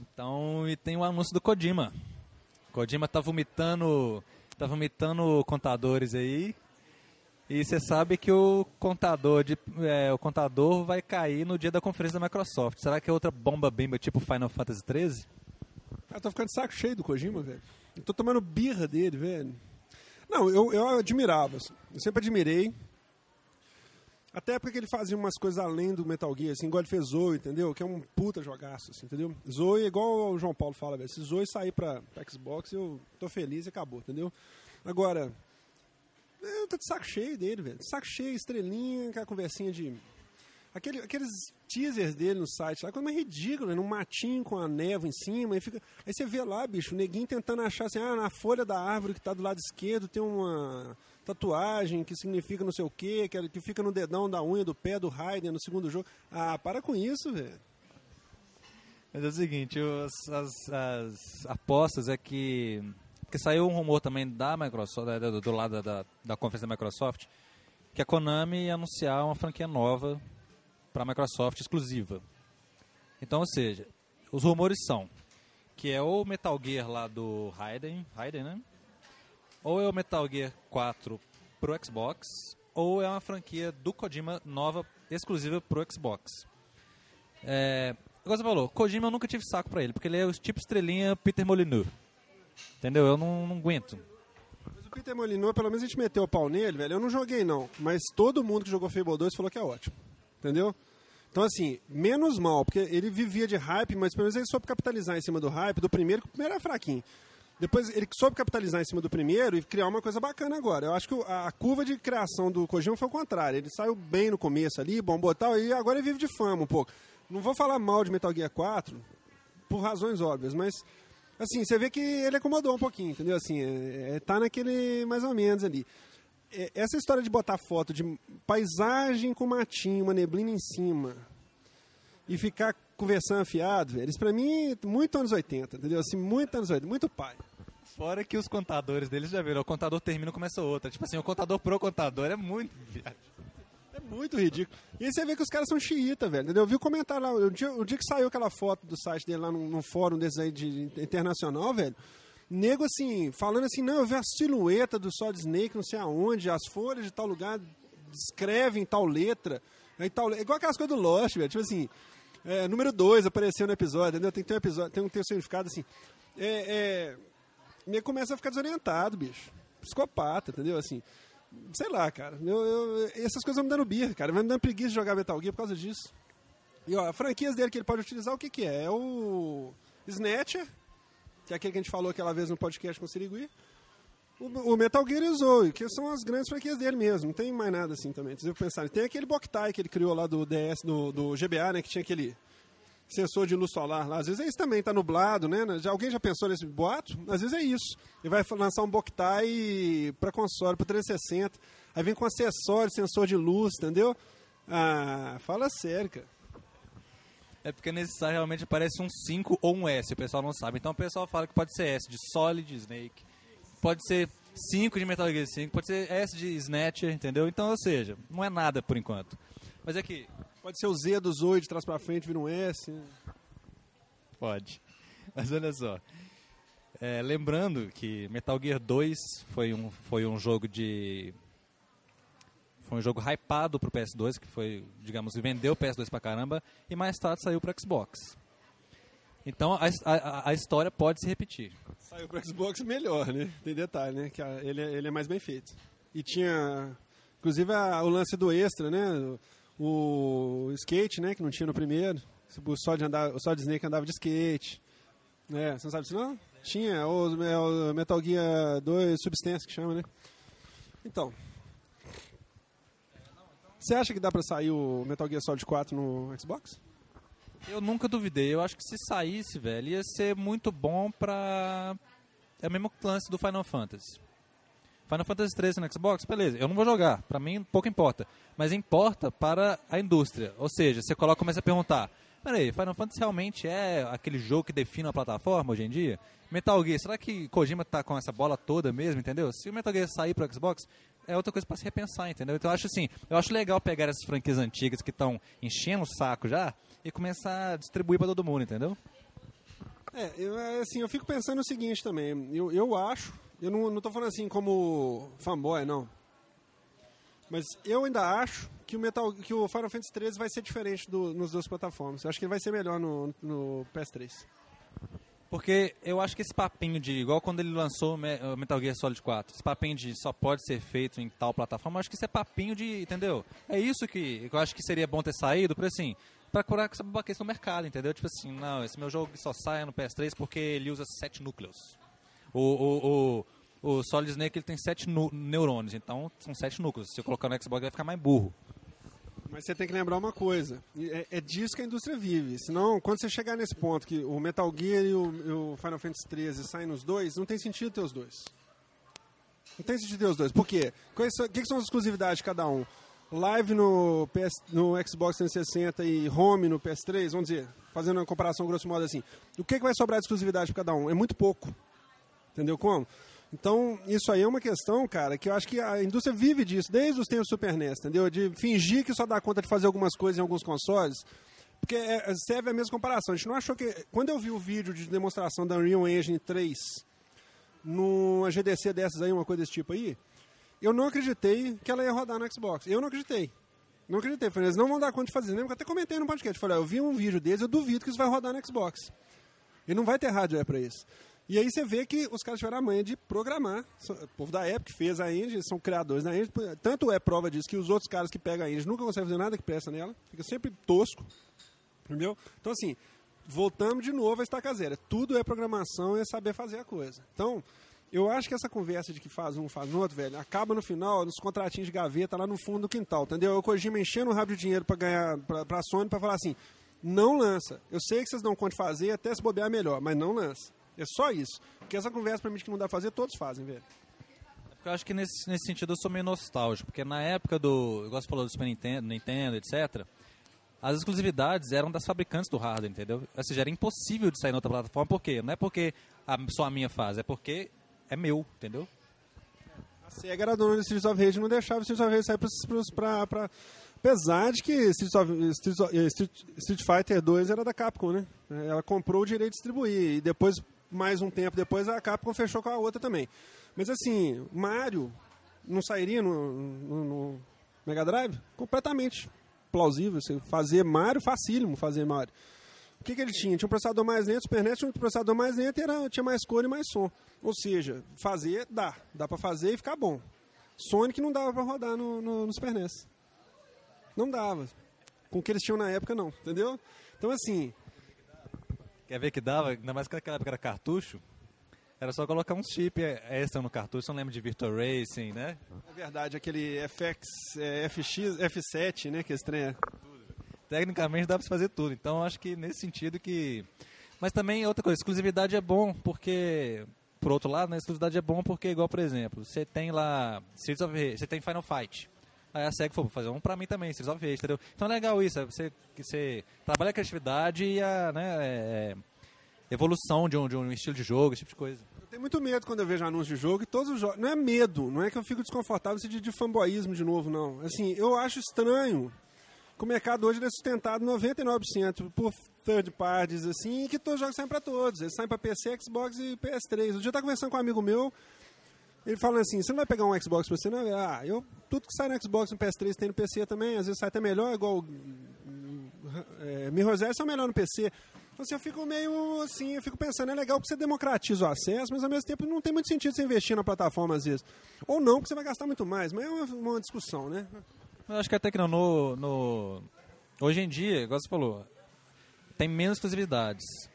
Então, e tem o anúncio do Kojima. Kojima tá vomitando, tá vomitando contadores aí, e você sabe que o contador, de, é, o contador vai cair no dia da conferência da Microsoft. Será que é outra bomba bimba tipo Final Fantasy XIII? Eu tô ficando de saco cheio do Kojima, velho. Eu tô tomando birra dele, velho. Não, eu, eu admirava. Assim. Eu sempre admirei. Até porque ele fazia umas coisas além do Metal Gear, assim, igual ele fez Zoe, entendeu? Que é um puta jogaço, assim, entendeu? Zoe, igual o João Paulo fala, velho. Se Zoe sair pra, pra Xbox, eu tô feliz e acabou, entendeu? Agora, eu tô de saco cheio dele, velho. Saco cheio, estrelinha, aquela conversinha de. Aquele, aqueles teasers dele no site lá, coisa mais ridícula, num matinho com a névoa em cima. Aí, fica... aí você vê lá, bicho, o neguinho tentando achar assim, ah, na folha da árvore que tá do lado esquerdo tem uma tatuagem que significa não sei o quê, que, que fica no dedão da unha do pé do Raiden no segundo jogo. Ah, para com isso, velho. Mas é o seguinte, os, as, as apostas é que porque saiu um rumor também da Microsoft, do, do lado da, da conferência da Microsoft, que a Konami ia anunciar uma franquia nova para a Microsoft exclusiva. Então, ou seja, os rumores são que é ou Metal Gear lá do Raiden, Raiden, né? Ou é o Metal Gear 4 pro Xbox, ou é uma franquia do Kojima nova, exclusiva pro Xbox. É, agora você falou, Kojima eu nunca tive saco pra ele, porque ele é o tipo estrelinha Peter Molyneux. Entendeu? Eu não, não aguento. Mas o Peter Molyneux, pelo menos a gente meteu o pau nele, velho. Eu não joguei, não. Mas todo mundo que jogou Fable 2 falou que é ótimo. Entendeu? Então, assim, menos mal, porque ele vivia de hype, mas pelo menos ele soube capitalizar em cima do hype do primeiro, que o primeiro era fraquinho. Depois ele soube capitalizar em cima do primeiro e criar uma coisa bacana agora. Eu acho que a curva de criação do Kojima foi o contrário. Ele saiu bem no começo ali, bombou tal, e agora ele vive de fama um pouco. Não vou falar mal de Metal Gear 4, por razões óbvias, mas assim, você vê que ele acomodou um pouquinho, entendeu? Assim, é, é, tá naquele mais ou menos ali. É, essa história de botar foto de paisagem com matinho, uma neblina em cima e ficar conversando afiado, velho, isso pra mim muito anos 80, entendeu? Assim, muito anos 80, muito pai. Fora que os contadores deles já viram, o contador termina e começa outra. Tipo assim, o contador pro contador é muito viagem. Muito ridículo. E aí você vê que os caras são xiita, velho. Entendeu? Eu vi o comentário lá, o dia, o dia que saiu aquela foto do site dele lá num, num fórum desses aí de, internacional, velho. Nego assim, falando assim, não, eu vi a silhueta do Solid Snake, não sei aonde, as folhas de tal lugar descrevem tal letra. Aí tal, igual aquelas coisas do Lost, velho. Tipo assim, é, número 2 apareceu no episódio, entendeu? Tem que ter um episódio, tem um, ter um significado assim. É, é, começa a ficar desorientado, bicho. Psicopata, entendeu? Assim sei lá, cara. Eu, eu, essas coisas vão me dando birra, cara. Vai me dando preguiça de jogar Metal Gear por causa disso. E ó, franquias dele que ele pode utilizar, o que que é? É o Snatcher, que é aquele que a gente falou aquela vez no podcast com o Sirigui. O, o Metal Gear e o Zoe, que são as grandes franquias dele mesmo. Não tem mais nada assim também. Vocês pensar. Tem aquele Boktai que ele criou lá do DS, do, do GBA, né? Que tinha aquele sensor de luz solar lá. Às vezes é isso também, tá nublado, né? Já, alguém já pensou nesse boato? Às vezes é isso. Ele vai lançar um Boktai para console, para 360. Aí vem com acessório, sensor de luz, entendeu? Ah, fala sério, cara. É porque nesse site realmente parece um 5 ou um S, o pessoal não sabe. Então o pessoal fala que pode ser S de Solid Snake, pode ser 5 de Metal Gear 5, pode ser S de Snatcher, entendeu? Então, ou seja, não é nada por enquanto. Mas é que Pode ser o Z do Zoe de trás para frente, vira um S. Pode. Mas olha só. É, lembrando que Metal Gear 2 foi um, foi um jogo de. Foi um jogo hypado pro PS2, que foi, digamos, vendeu o PS2 pra caramba, e mais tarde saiu pro Xbox. Então a, a, a história pode se repetir. Saiu pro Xbox melhor, né? Tem detalhe, né? Que a, ele, é, ele é mais bem feito. E tinha, inclusive, a, o lance do extra, né? O skate, né, que não tinha no primeiro. O Solid, andava, o Solid Snake andava de skate. É, você não sabe disso não? Tinha, o, é, o Metal Gear 2 Substance que chama, né? Então. Você acha que dá pra sair o Metal Gear Solid 4 no Xbox? Eu nunca duvidei. Eu acho que se saísse, velho, ia ser muito bom pra. É o mesmo lance do Final Fantasy. Final Fantasy 13 no Xbox, beleza, eu não vou jogar, para mim pouco importa. Mas importa para a indústria. Ou seja, você coloca começa a perguntar, peraí, Final Fantasy realmente é aquele jogo que define a plataforma hoje em dia? Metal Gear, será que Kojima tá com essa bola toda mesmo, entendeu? Se o Metal Gear sair pro Xbox, é outra coisa para se repensar, entendeu? Então eu acho assim, eu acho legal pegar essas franquias antigas que estão enchendo o saco já e começar a distribuir para todo mundo, entendeu? É, eu, é, assim, eu fico pensando o seguinte também, eu, eu acho, eu não, não tô falando assim como fanboy, não, mas eu ainda acho que o, Metal, que o Final Fantasy 13 vai ser diferente do, nos duas plataformas. Eu acho que ele vai ser melhor no, no PS3. Porque eu acho que esse papinho de, igual quando ele lançou o Metal Gear Solid 4, esse papinho de só pode ser feito em tal plataforma, eu acho que isso é papinho de, entendeu? É isso que eu acho que seria bom ter saído, por assim, para curar essa babaquice no mercado, entendeu? Tipo assim, não, esse meu jogo só sai no PS3 porque ele usa sete núcleos. O, o, o, o Solid Snake ele tem sete neurônios, então são sete núcleos. Se eu colocar no Xbox vai ficar mais burro. Mas você tem que lembrar uma coisa, é, é, disso que a indústria vive. Senão, quando você chegar nesse ponto que o Metal Gear e o, e o Final Fantasy XIII saem nos dois, não tem sentido ter os dois. Não tem sentido ter os dois. Por quê? O que, que são as exclusividades de cada um? Live no, PS, no Xbox 360 e Home no PS3, vamos dizer, fazendo uma comparação grosso modo assim. O que, que vai sobrar de exclusividade para cada um? É muito pouco. Entendeu como? Então, isso aí é uma questão, cara, que eu acho que a indústria vive disso, desde os tempos do Super NES, entendeu? De fingir que só dá conta de fazer algumas coisas em alguns consoles, porque é, serve a mesma comparação. A gente não achou que... Quando eu vi o vídeo de demonstração da Unreal Engine 3 numa GDC dessas aí, uma coisa desse tipo aí, eu não acreditei que ela ia rodar no Xbox. Eu não acreditei. Não acreditei. Falei, eles não vão dar conta de fazer. Lembra que eu até comentei no podcast. Falei, eu vi um vídeo deles, eu duvido que isso vai rodar no Xbox. E não vai ter hardware para isso. E aí você vê que os caras tiveram a manha de programar. O povo da Epic fez a engine, são criadores da engine. Tanto é prova disso que os outros caras que pegam a engine nunca conseguem fazer nada que presta nela. Fica sempre tosco. Entendeu? Então, assim, voltamos de novo a estaca zero. Tudo é programação e é saber fazer a coisa. Então, eu acho que essa conversa de que faz um, faz outro, velho, acaba no final nos contratinhos de gaveta lá no fundo do quintal, entendeu? Eu Kojima enchendo o rabo de dinheiro para ganhar, pra, pra Sony, para falar assim, não lança. Eu sei que vocês não contam fazer, até se bobear melhor, mas não lança. É só isso. Porque essa conversa pra mim que não dá pra fazer, todos fazem, velho. Eu acho que nesse, nesse sentido eu sou meio nostálgico, porque na época do. Igual você falou do Super Nintendo, Nintendo, etc. As exclusividades eram das fabricantes do hardware, entendeu? Ou seja, era impossível de sair em outra plataforma, por quê? Não é porque a, só a minha faz, é porque é meu, entendeu? A SEGA era dona do Streets of Rage e não deixava o Streets of Rage sair pros, pros, pra, pra... Apesar de que Street, of, Street, Street Fighter 2 era da Capcom, né? Ela comprou o direito de distribuir e depois mais um tempo depois a Capcom fechou com a outra também. Mas assim, Mario não sairia no, no, no Mega Drive? Completamente plausível. Fazer Mario, facílimo fazer Mario. O que, que ele tinha? Tinha um processador mais lento, Super NES tinha um processador mais lento e era, tinha mais cor e mais som. Ou seja, fazer, dá. Dá pra fazer e ficar bom. Sonic não dava pra rodar no, no, no Super NES. Não dava. Com o que eles tinham na época, não. Entendeu? Então, assim, Quer ver que dava? Ainda mais que naquela época era cartucho. Era só colocar um chip extra no cartucho. Não lembra de Virtual Racing, né? É verdade, aquele FX, é, FX, F7, né? Que estranha. Tecnicamente dá pra fazer tudo. Então acho que nesse sentido que. Mas também outra coisa, exclusividade é bom, porque. Por outro lado, né, exclusividade é bom porque, igual, por exemplo, você tem lá. Você tem Final Fight. Aí a SEG falou, fazer um pra mim também, Streets of Rage, entendeu? Então é legal isso, é você, você trabalha a criatividade e a né, é, evolução de um, de um estilo de jogo, esse tipo de coisa. Eu tenho muito medo quando eu vejo anúncio de jogo e todos os jogos. Não é medo, não é que eu fico desconfortável de, de fanboyismo de novo, não. Assim, eu acho estranho que o mercado hoje é sustentado 99% por third parties, assim, e que todos os jogos saem para todos. Eles saem para PC, Xbox e PS3. O dia eu estava conversando com um amigo meu, ele fala assim, você não vai pegar um Xbox pra você, não? Ah, eu, tudo que sai no Xbox, no PS3, tem no PC também, às vezes sai até melhor, igual é, Mirror's Edge são melhor no PC. Então, assim, eu fico meio assim, eu fico pensando, é legal que você democratiza o acesso, mas ao mesmo tempo não tem muito sentido você investir na plataforma às vezes. Ou não, porque você vai gastar muito mais, mas é uma, uma discussão, né? Eu acho que até que não, no, no... Hoje em dia, igual você falou, tem menos exclusividades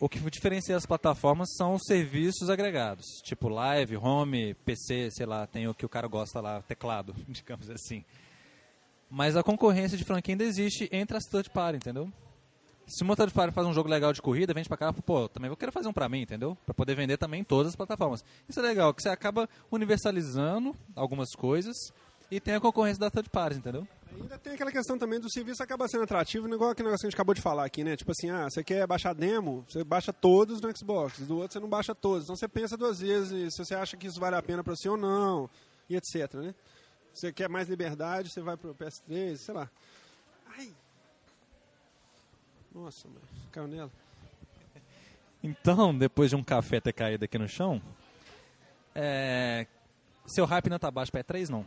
o que diferencia as plataformas são os serviços agregados, tipo live, home, PC, sei lá, tem o que o cara gosta lá, teclado, digamos assim. Mas a concorrência de franquia ainda existe entre as third party, entendeu? Se uma third party faz um jogo legal de corrida, vende pra cá, pô, também vou querer fazer um pra mim, entendeu? Pra poder vender também em todas as plataformas. Isso é legal, que você acaba universalizando algumas coisas, E tem a concorrência da third party, entendeu? Ainda tem aquela questão também do serviço acaba sendo atrativo, igual aquele negócio que a gente acabou de falar aqui, né? Tipo assim, ah, você quer baixar demo, você baixa todos no Xbox, do outro você não baixa todos. Então você pensa duas vezes se você acha que isso vale a pena para você ou não, e etc, né? Você quer mais liberdade, você vai pro PS3, sei lá. Ai. Nossa, mano, caiu nela. Então, depois de um café ter caído aqui no chão, é... seu hype não tá baixo para E3, não?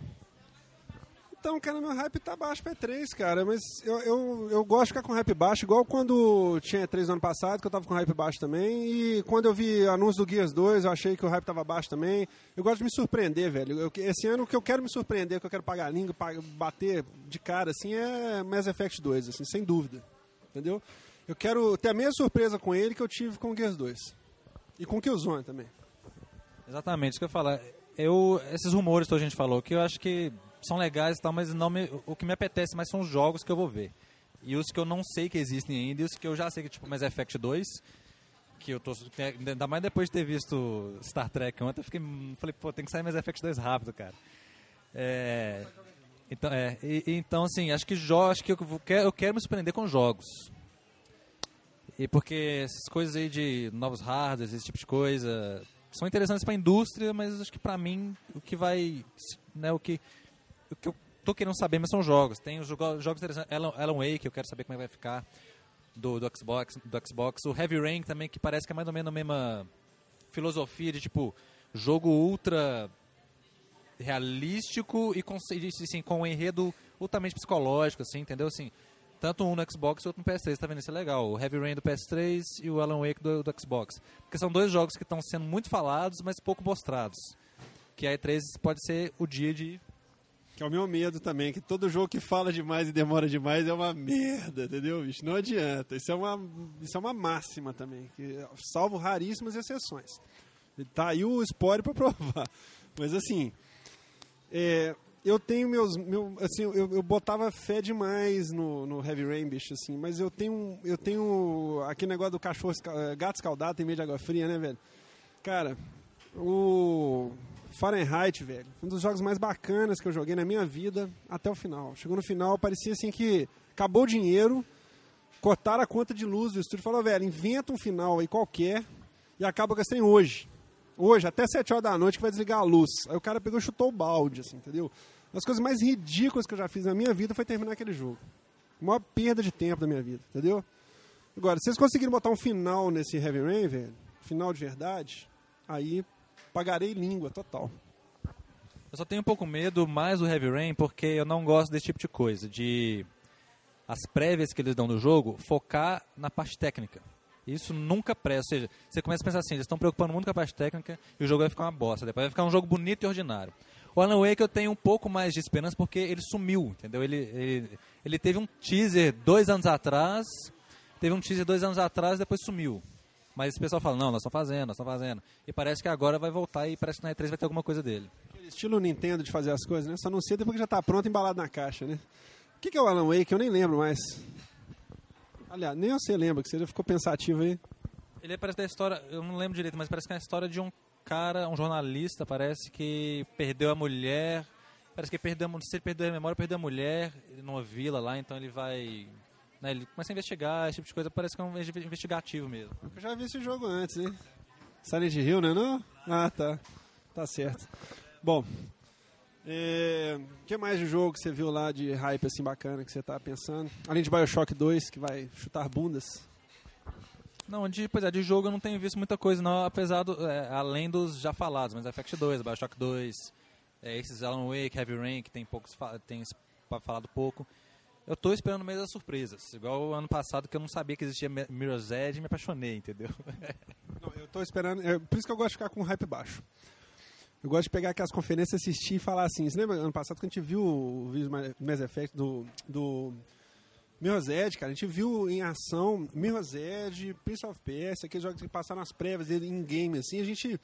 Então, cara, meu hype tá baixo pra E3, cara, mas eu, eu, eu gosto de ficar com hype baixo, igual quando tinha E3 no ano passado, que eu tava com hype baixo também, e quando eu vi anúncio do Gears 2, eu achei que o hype tava baixo também. Eu gosto de me surpreender, velho. Eu, esse ano o que eu quero me surpreender, o que eu quero pagar a língua, bater de cara, assim, é Mass Effect 2, assim, sem dúvida. Entendeu? Eu quero ter a mesma surpresa com ele que eu tive com o Gears 2. E com o Killzone também. Exatamente, isso que eu ia falar. Eu, esses rumores que a gente falou, que eu acho que são legais e tal, mas não me, o que me apetece mais são os jogos que eu vou ver. E os que eu não sei que existem ainda, e os que eu já sei que, tipo, Mass Effect 2, que eu tô. Ainda mais depois de ter visto Star Trek ontem, eu fiquei. Falei, pô, tem que sair Mass Effect 2 rápido, cara. É. Então, é, e, então assim, acho que jogos, acho que eu quero, eu quero me surpreender com jogos. E porque essas coisas aí de novos hardwares, esse tipo de coisa, são interessantes para a indústria, mas acho que para mim o que vai, né, o que o que eu tô querendo saber, mas são jogos. Tem os jogos interessantes. Alan, Alan Wake, eu quero saber como é que vai ficar. Do, do, Xbox, do Xbox. O Heavy Rain também, que parece que é mais ou menos a mesma filosofia de tipo jogo ultra realístico e com, assim, com um enredo ultramente psicológico, assim, entendeu? Assim, tanto um no Xbox e outro no PS3, tá vendo? Isso é legal. O Heavy Rain do PS3 e o Alan Wake do, do Xbox. Porque são dois jogos que estão sendo muito falados, mas pouco mostrados. Que a E3 pode ser o dia de que é o meu medo também, que todo jogo que fala demais e demora demais é uma merda, entendeu, bicho? Não adianta. Isso é uma, isso é uma máxima também, que, salvo raríssimas exceções. Tá aí o spoiler para provar. Mas assim, é, eu tenho meus. Meu, assim, eu, eu botava fé demais no, no Heavy Rain, bicho, assim, mas eu tenho. Eu tenho. Aquele negócio do cachorro gato escaldado tem meio de água fria, né, velho? Cara, o. Fahrenheit, velho. Um dos jogos mais bacanas que eu joguei na minha vida até o final. Chegou no final, parecia assim que acabou o dinheiro, cortaram a conta de luz do estúdio falou, velho, inventa um final aí qualquer e acaba com esse hoje. Hoje, até 7 horas da noite que vai desligar a luz. Aí o cara pegou e chutou o balde, assim, entendeu? Uma das coisas mais ridículas que eu já fiz na minha vida foi terminar aquele jogo. A maior perda de tempo da minha vida, entendeu? Agora, se vocês conseguirem botar um final nesse Heavy Rain, velho, final de verdade, aí pagarei língua total. Eu só tenho um pouco medo mais do Heavy Rain porque eu não gosto desse tipo de coisa, de as prévias que eles dão no jogo focar na parte técnica. Isso nunca presta. Ou seja, você começa a pensar assim, eles estão preocupando muito com a parte técnica e o jogo vai ficar uma bosta. Depois vai ficar um jogo bonito e ordinário. O Alan Wake eu tenho um pouco mais de esperança porque ele sumiu, entendeu? Ele, ele, ele teve um teaser dois anos atrás, teve um teaser dois anos atrás e depois sumiu. Mas o pessoal fala, não, nós estamos fazendo, nós estamos fazendo. E parece que agora vai voltar e parece que na E3 vai ter alguma coisa dele. Estilo Nintendo de fazer as coisas, né? Só sei depois que já está pronto, embalado na caixa, né? O que, que é o Alan Wake? Eu nem lembro mais. Aliás, nem você lembra, que você já ficou pensativo aí. Ele parece da história, eu não lembro direito, mas parece que é a história de um cara, um jornalista, parece que perdeu a mulher. Parece que perdeu, não sei se ele perdeu a memória, perdeu a mulher numa vila lá, então ele vai né, ele começa a investigar, esse tipo de coisa, parece que é um investigativo mesmo. Eu já vi esse jogo antes, hein? Silent Hill, né? Não? Ah, tá. Tá certo. Bom, o é, que mais de jogo que você viu lá de hype assim bacana que você tá pensando? Além de Bioshock 2, que vai chutar bundas. Não, de, pois é, de jogo eu não tenho visto muita coisa, não, apesar do, é, além dos já falados, mas Effect 2, Bioshock 2, é, esses Alan Wake, Heavy Rain, que tem poucos, tem falado pouco. Eu tô esperando meio das surpresas. Igual o ano passado que eu não sabia que existia Mirror's Edge e me apaixonei, entendeu? não, eu tô esperando. É, por isso que eu gosto de ficar com um hype baixo. Eu gosto de pegar aquelas conferências, assistir e falar assim. Você lembra ano passado que a gente viu o vídeo do Mass Effect do, do Mirror's Edge, cara? A gente viu em ação Mirror's Edge, Prince of Persia, aqueles jogos que passaram as prévias em game, assim. A gente,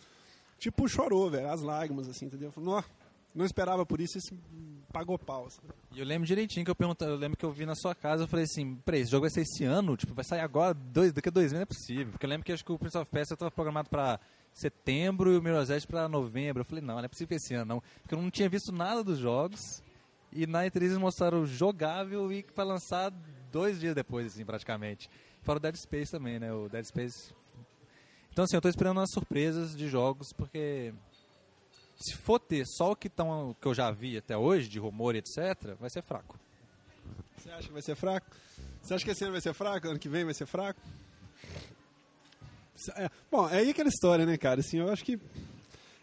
tipo, chorou, velho, as lágrimas, assim, entendeu? Falou, não esperava por isso, isso pagou pau. Assim. E eu lembro direitinho que eu perguntei, eu lembro que eu vi na sua casa, eu falei assim, peraí, esse jogo vai ser esse ano? Tipo, vai sair agora, dois, daqui a dois meses não é possível. Porque eu lembro que acho que o Prince of Persia estava programado para setembro e o Mirror's Edge para novembro. Eu falei, não, não é possível esse ano, não. Porque eu não tinha visto nada dos jogos. E na E3 eles mostraram jogável e para lançar dois dias depois, assim, praticamente. Fora o Dead Space também, né? O Dead Space. Então, assim, eu tô esperando umas surpresas de jogos, porque se for ter só o que, tão, que eu já vi até hoje, de rumor e etc., vai ser fraco. Você acha que vai ser fraco? Você acha que esse ano vai ser fraco? Ano que vem vai ser fraco? É, bom, é aí aquela história, né, cara? Assim, eu acho que.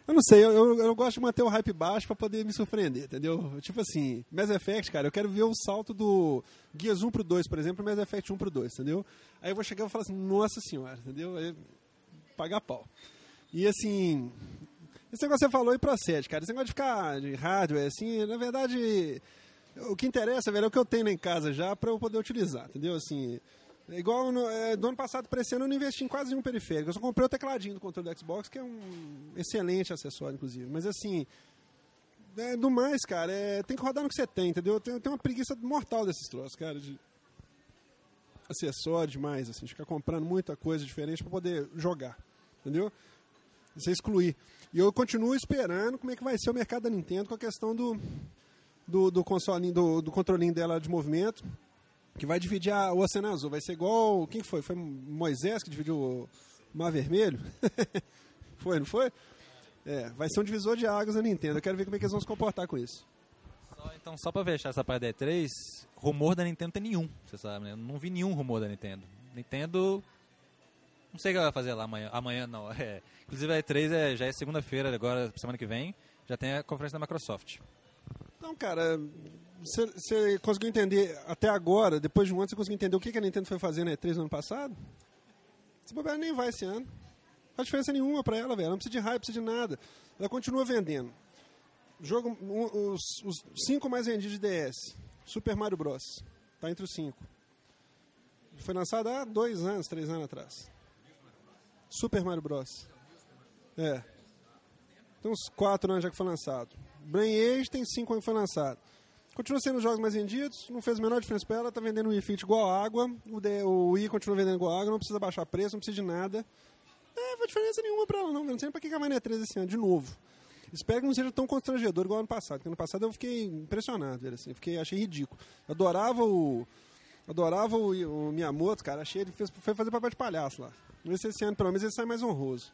Eu não sei, eu, eu, eu gosto de manter o hype baixo para poder me surpreender, entendeu? Tipo assim, Mass Effect, cara, eu quero ver o salto do Guias 1 pro 2, por exemplo, Mass Effect 1 pro 2, entendeu? Aí eu vou chegar e vou falar assim, nossa senhora, entendeu? Aí, pagar pau. E assim, esse negócio você falou e procede, cara. Esse negócio de ficar de hardware, assim, na verdade, o que interessa, velho, é o que eu tenho em casa já para eu poder utilizar, entendeu? Assim, é igual no, é, do ano passado para esse ano eu não investi em quase nenhum periférico. Eu só comprei o tecladinho do controle do Xbox, que é um excelente acessório, inclusive. Mas assim, é, do mais, cara, é, tem que rodar no que você tem, entendeu? Eu tenho, eu tenho uma preguiça mortal desses troços, cara, de acessório demais, assim, de ficar comprando muita coisa diferente para poder jogar, entendeu? Você excluir. E eu continuo esperando como é que vai ser o mercado da Nintendo com a questão do, do, do do, do controlinho dela de movimento que vai dividir a, o Oceano Azul. Vai ser igual. Quem foi? Foi Moisés que dividiu o Mar Vermelho? foi, não foi? É, vai ser um divisor de águas na Nintendo. Eu quero ver como é que eles vão se comportar com isso. Só, então, só pra fechar essa parte da E3, rumor da Nintendo tem nenhum, você sabe, né? Eu não vi nenhum rumor da Nintendo. Nintendo. Não sei o que ela vai fazer lá amanhã. Amanhã não. É. Inclusive a E3 é, já é segunda-feira, agora, semana que vem, já tem a conferência da Microsoft. Então, cara, você conseguiu entender até agora, depois de um ano, você conseguiu entender o que, que a Nintendo foi fazer na E3 no ano passado? Esse bobear nem vai esse ano. Não faz diferença nenhuma pra ela, velho. Não precisa de hype, não precisa de nada. Ela continua vendendo. Jogo, um, os, os cinco mais vendidos de DS. Super Mario Bros. Tá entre os cinco. Foi lançado há dois anos, três anos atrás. Super Mario Bros. É. Tem uns quatro anos já que foi lançado. Brain Age tem cinco anos que foi lançado. Continua sendo os jogos mais vendidos, não fez a menor diferença para ela, tá vendendo o Wii Fit igual água, o, Wii continua vendendo igual água, não precisa baixar preço, não precisa de nada. É, não faz diferença nenhuma para ela não, não sei pra que a Mania 3 esse ano, de novo. Espero que não seja tão constrangedor igual ano passado, porque ano passado eu fiquei impressionado, assim, fiquei, achei ridículo. Eu adorava o... Adorava o, o Miyamoto, cara, achei ele fez, foi fazer papel de palhaço lá. Vamos ver se esse ano, pelo menos, ele sai mais honroso.